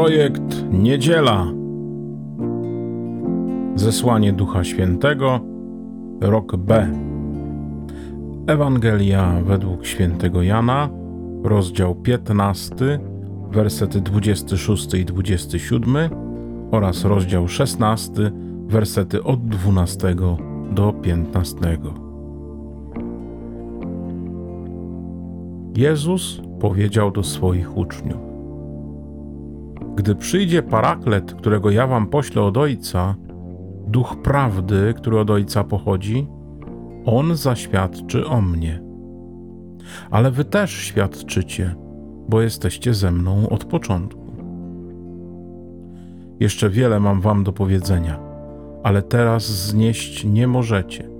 Projekt Niedziela. Zesłanie Ducha Świętego, rok B. Ewangelia według świętego Jana, rozdział 15, wersety 26 i 27 oraz rozdział 16, wersety od 12 do 15. Jezus powiedział do swoich uczniów: gdy przyjdzie paraklet, którego ja wam poślę od Ojca, duch prawdy, który od Ojca pochodzi, on zaświadczy o mnie. Ale wy też świadczycie, bo jesteście ze mną od początku. Jeszcze wiele mam wam do powiedzenia, ale teraz znieść nie możecie.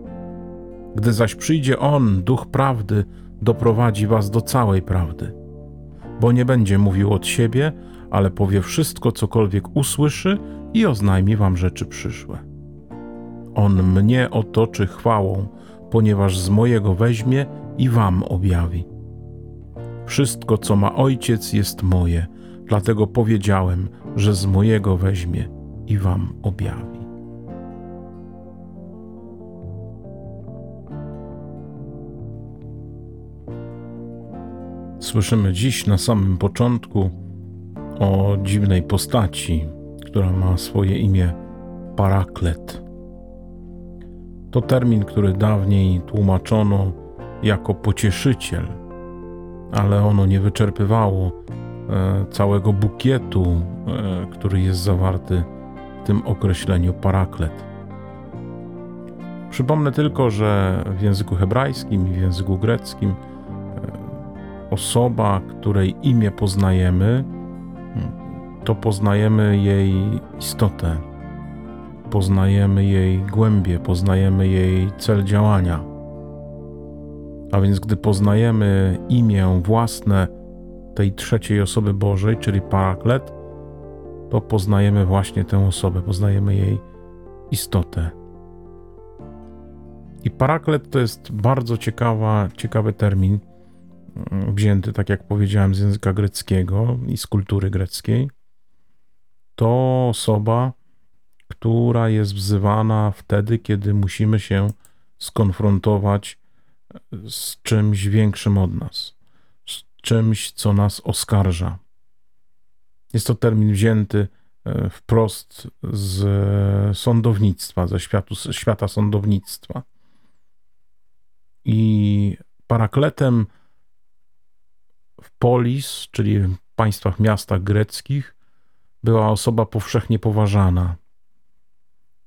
Gdy zaś przyjdzie On, duch prawdy, doprowadzi was do całej prawdy, bo nie będzie mówił od siebie, ale powie wszystko, cokolwiek usłyszy i oznajmi wam rzeczy przyszłe. On mnie otoczy chwałą, ponieważ z mojego weźmie i wam objawi. Wszystko, co ma ojciec, jest moje, dlatego powiedziałem, że z mojego weźmie i wam objawi. Słyszymy dziś na samym początku o dziwnej postaci, która ma swoje imię Paraklet. To termin, który dawniej tłumaczono jako pocieszyciel, ale ono nie wyczerpywało e, całego bukietu, e, który jest zawarty w tym określeniu Paraklet. Przypomnę tylko, że w języku hebrajskim i w języku greckim e, osoba, której imię poznajemy, to poznajemy jej istotę, poznajemy jej głębie, poznajemy jej cel działania. A więc, gdy poznajemy imię własne tej trzeciej osoby Bożej, czyli Paraklet, to poznajemy właśnie tę osobę, poznajemy jej istotę. I Paraklet to jest bardzo ciekawa, ciekawy termin, wzięty, tak jak powiedziałem, z języka greckiego i z kultury greckiej to osoba, która jest wzywana wtedy, kiedy musimy się skonfrontować z czymś większym od nas, z czymś, co nas oskarża. Jest to termin wzięty e, wprost z sądownictwa, ze światu, świata sądownictwa. I parakletem w polis, czyli państwach, miastach greckich, była osoba powszechnie poważana,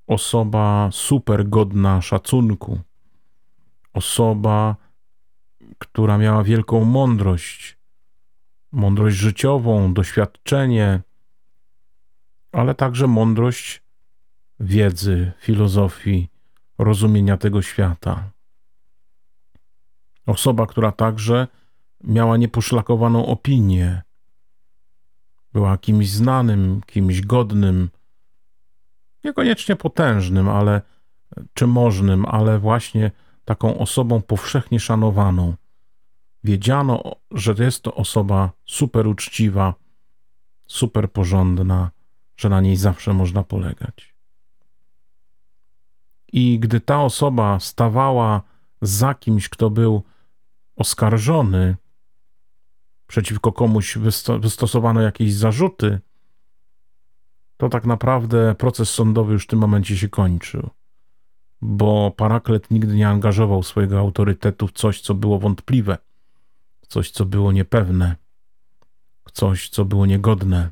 osoba super godna szacunku, osoba, która miała wielką mądrość, mądrość życiową, doświadczenie, ale także mądrość wiedzy, filozofii, rozumienia tego świata. Osoba, która także miała nieposzlakowaną opinię, była kimś znanym, kimś godnym, niekoniecznie potężnym, ale czy możnym, ale właśnie taką osobą powszechnie szanowaną. Wiedziano, że jest to osoba super uczciwa, super porządna, że na niej zawsze można polegać. I gdy ta osoba stawała za kimś, kto był oskarżony, przeciwko komuś wystosowano jakieś zarzuty, to tak naprawdę proces sądowy już w tym momencie się kończył. Bo Paraklet nigdy nie angażował swojego autorytetu w coś, co było wątpliwe, coś, co było niepewne, coś, co było niegodne.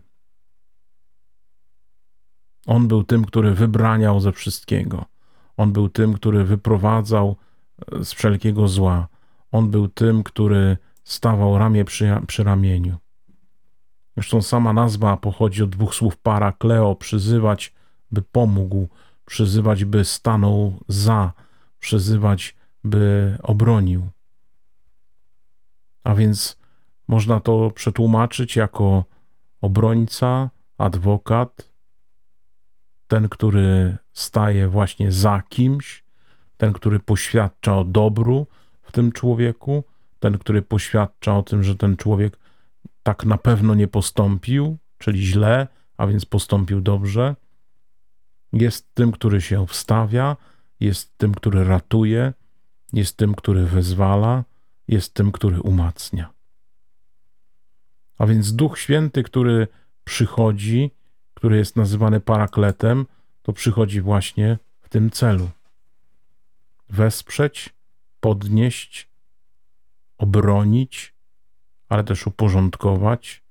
On był tym, który wybraniał ze wszystkiego. On był tym, który wyprowadzał e, z wszelkiego zła. On był tym, który stawał ramię przy, przy ramieniu. Zresztą sama nazwa pochodzi od dwóch słów parakleo, przyzywać, by pomógł, przyzywać, by stanął za, przyzywać, by obronił. A więc można to przetłumaczyć jako obrońca, adwokat, ten, który staje właśnie za kimś, ten, który poświadcza o dobru w tym człowieku, ten, który poświadcza o tym, że ten człowiek tak na pewno nie postąpił, czyli źle, a więc postąpił dobrze. Jest tym, który się wstawia, jest tym, który ratuje, jest tym, który wyzwala, jest tym, który umacnia. A więc Duch Święty, który przychodzi, który jest nazywany parakletem, to przychodzi właśnie w tym celu. Wesprzeć, podnieść, obronić, ale też uporządkować,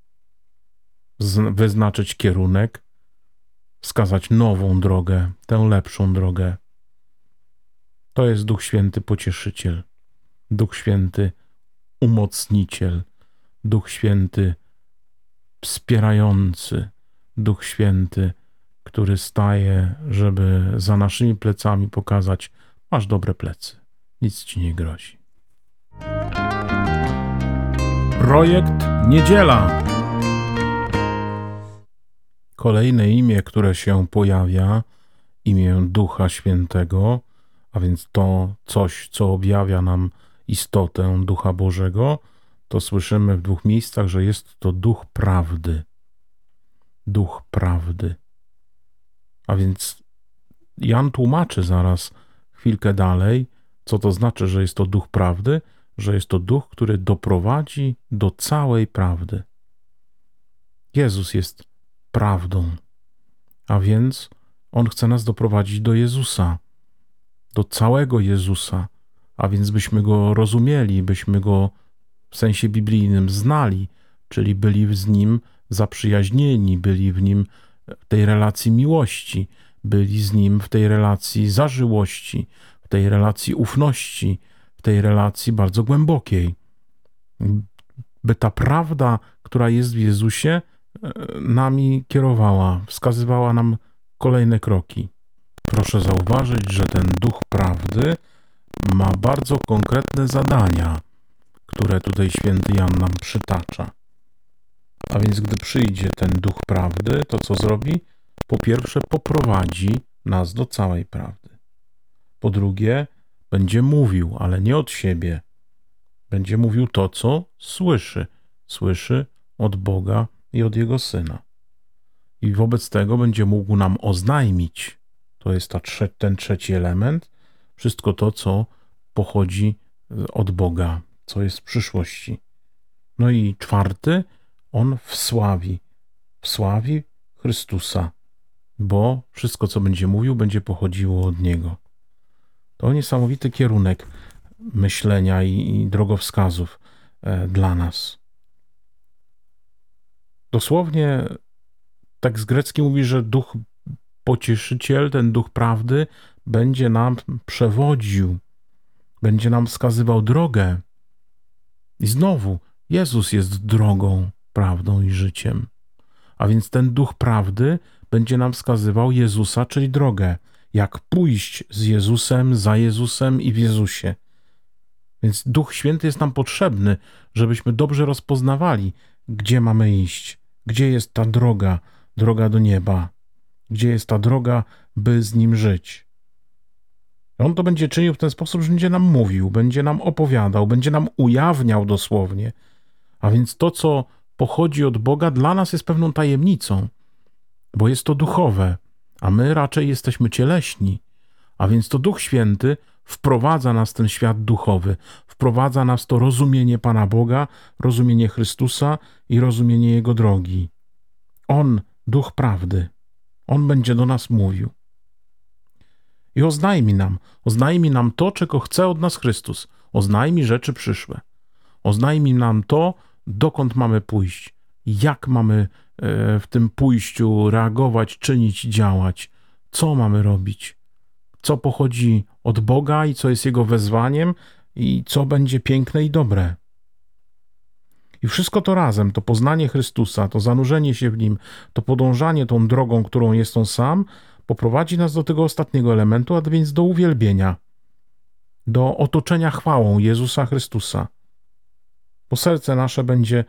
wyznaczyć kierunek, wskazać nową drogę, tę lepszą drogę. To jest Duch Święty Pocieszyciel, Duch Święty Umocniciel, Duch Święty wspierający, Duch Święty, który staje, żeby za naszymi plecami pokazać: Masz dobre plecy, nic ci nie grozi. Projekt Niedziela. Kolejne imię, które się pojawia, imię Ducha Świętego, a więc to coś, co objawia nam istotę Ducha Bożego, to słyszymy w dwóch miejscach, że jest to Duch Prawdy. Duch Prawdy. A więc Jan tłumaczy zaraz chwilkę dalej, co to znaczy, że jest to Duch Prawdy, że jest to Duch, który doprowadzi do całej prawdy. Jezus jest prawdą, a więc On chce nas doprowadzić do Jezusa, do całego Jezusa, a więc byśmy Go rozumieli, byśmy Go w sensie biblijnym znali, czyli byli z Nim zaprzyjaźnieni, byli w Nim w tej relacji miłości, byli z Nim w tej relacji zażyłości, w tej relacji ufności, w tej relacji bardzo głębokiej. By ta prawda, która jest w Jezusie, e, nami kierowała, wskazywała nam kolejne kroki. Proszę zauważyć, że ten duch prawdy ma bardzo konkretne zadania, które tutaj święty Jan nam przytacza. A więc, gdy przyjdzie ten duch prawdy, to co zrobi? Po pierwsze, poprowadzi nas do całej prawdy. Po drugie, będzie mówił, ale nie od siebie. Będzie mówił to, co słyszy. Słyszy od Boga i od Jego Syna. I wobec tego będzie mógł nam oznajmić, to jest ta, ten trzeci element, wszystko to, co pochodzi od Boga, co jest w przyszłości. No i czwarty, on wsławi, wsławi Chrystusa, bo wszystko, co będzie mówił, będzie pochodziło od Niego. To niesamowity kierunek myślenia i, i drogowskazów e, dla nas. Dosłownie tak z grecki mówi, że duch pocieszyciel, ten duch prawdy, będzie nam przewodził, będzie nam wskazywał drogę. I znowu, Jezus jest drogą, prawdą i życiem. A więc ten duch prawdy będzie nam wskazywał Jezusa, czyli drogę jak pójść z Jezusem, za Jezusem i w Jezusie. Więc Duch Święty jest nam potrzebny, żebyśmy dobrze rozpoznawali, gdzie mamy iść, gdzie jest ta droga, droga do nieba, gdzie jest ta droga, by z Nim żyć. On to będzie czynił w ten sposób, że będzie nam mówił, będzie nam opowiadał, będzie nam ujawniał dosłownie. A więc to, co pochodzi od Boga, dla nas jest pewną tajemnicą, bo jest to duchowe a my raczej jesteśmy cieleśni. A więc to Duch Święty wprowadza nas w ten świat duchowy, wprowadza nas to rozumienie Pana Boga, rozumienie Chrystusa i rozumienie Jego drogi. On, Duch Prawdy, On będzie do nas mówił. I oznajmi nam, oznajmi nam to, czego chce od nas Chrystus, oznajmi rzeczy przyszłe, oznajmi nam to, dokąd mamy pójść, jak mamy w tym pójściu reagować, czynić, działać. Co mamy robić? Co pochodzi od Boga i co jest Jego wezwaniem i co będzie piękne i dobre. I wszystko to razem, to poznanie Chrystusa, to zanurzenie się w Nim, to podążanie tą drogą, którą jest On sam, poprowadzi nas do tego ostatniego elementu, a więc do uwielbienia, do otoczenia chwałą Jezusa Chrystusa. Bo serce nasze będzie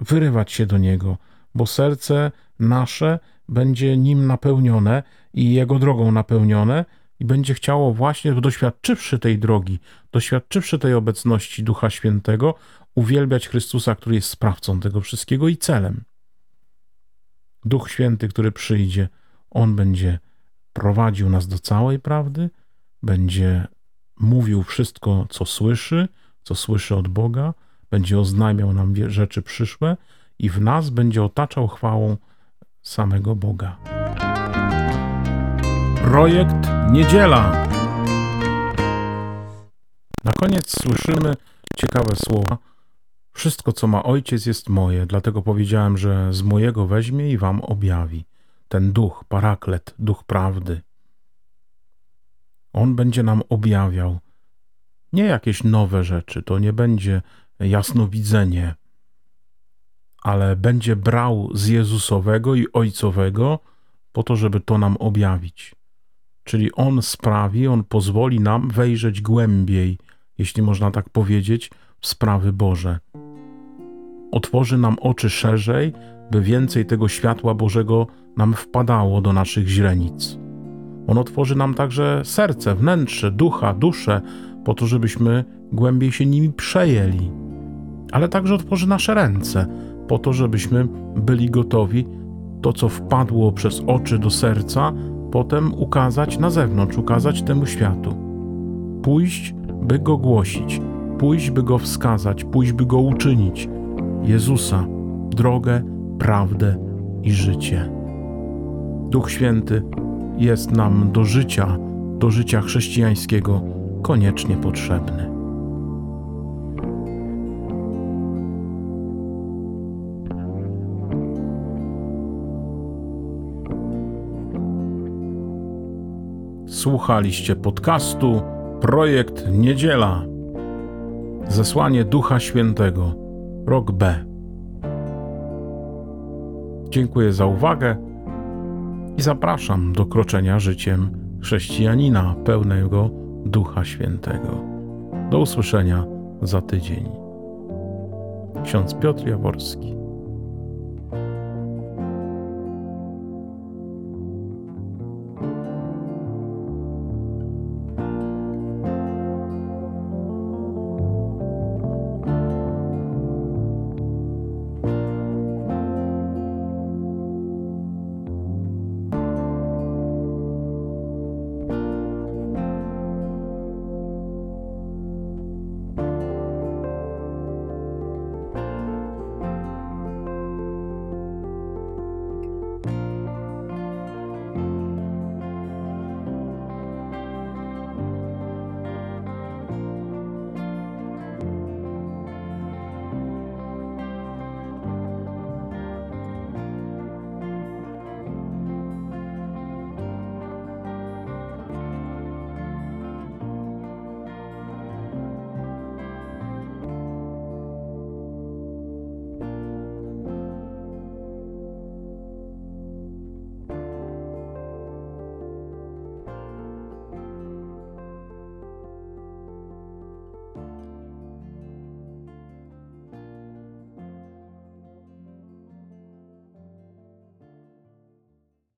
wyrywać się do Niego, bo serce nasze będzie nim napełnione i jego drogą napełnione i będzie chciało właśnie, doświadczywszy tej drogi, doświadczywszy tej obecności Ducha Świętego, uwielbiać Chrystusa, który jest sprawcą tego wszystkiego i celem. Duch Święty, który przyjdzie, on będzie prowadził nas do całej prawdy, będzie mówił wszystko, co słyszy, co słyszy od Boga, będzie oznajmiał nam rzeczy przyszłe i w nas będzie otaczał chwałą samego Boga. Projekt Niedziela. Na koniec słyszymy ciekawe słowa. Wszystko, co ma ojciec, jest moje, dlatego powiedziałem, że z mojego weźmie i wam objawi. Ten duch, paraklet, duch prawdy. On będzie nam objawiał nie jakieś nowe rzeczy, to nie będzie jasnowidzenie, ale będzie brał z Jezusowego i Ojcowego po to, żeby to nam objawić. Czyli On sprawi, On pozwoli nam wejrzeć głębiej, jeśli można tak powiedzieć, w sprawy Boże. Otworzy nam oczy szerzej, by więcej tego światła Bożego nam wpadało do naszych źrenic. On otworzy nam także serce, wnętrze, ducha, duszę, po to, żebyśmy głębiej się nimi przejęli. Ale także otworzy nasze ręce, po to, żebyśmy byli gotowi to, co wpadło przez oczy do serca, potem ukazać na zewnątrz, ukazać temu światu. Pójść, by go głosić, pójść, by go wskazać, pójść, by go uczynić. Jezusa, drogę, prawdę i życie. Duch Święty jest nam do życia, do życia chrześcijańskiego koniecznie potrzebny. Słuchaliście podcastu Projekt Niedziela. Zesłanie Ducha Świętego. Rok B. Dziękuję za uwagę i zapraszam do kroczenia życiem chrześcijanina pełnego Ducha Świętego. Do usłyszenia za tydzień. Ksiądz Piotr Jaworski.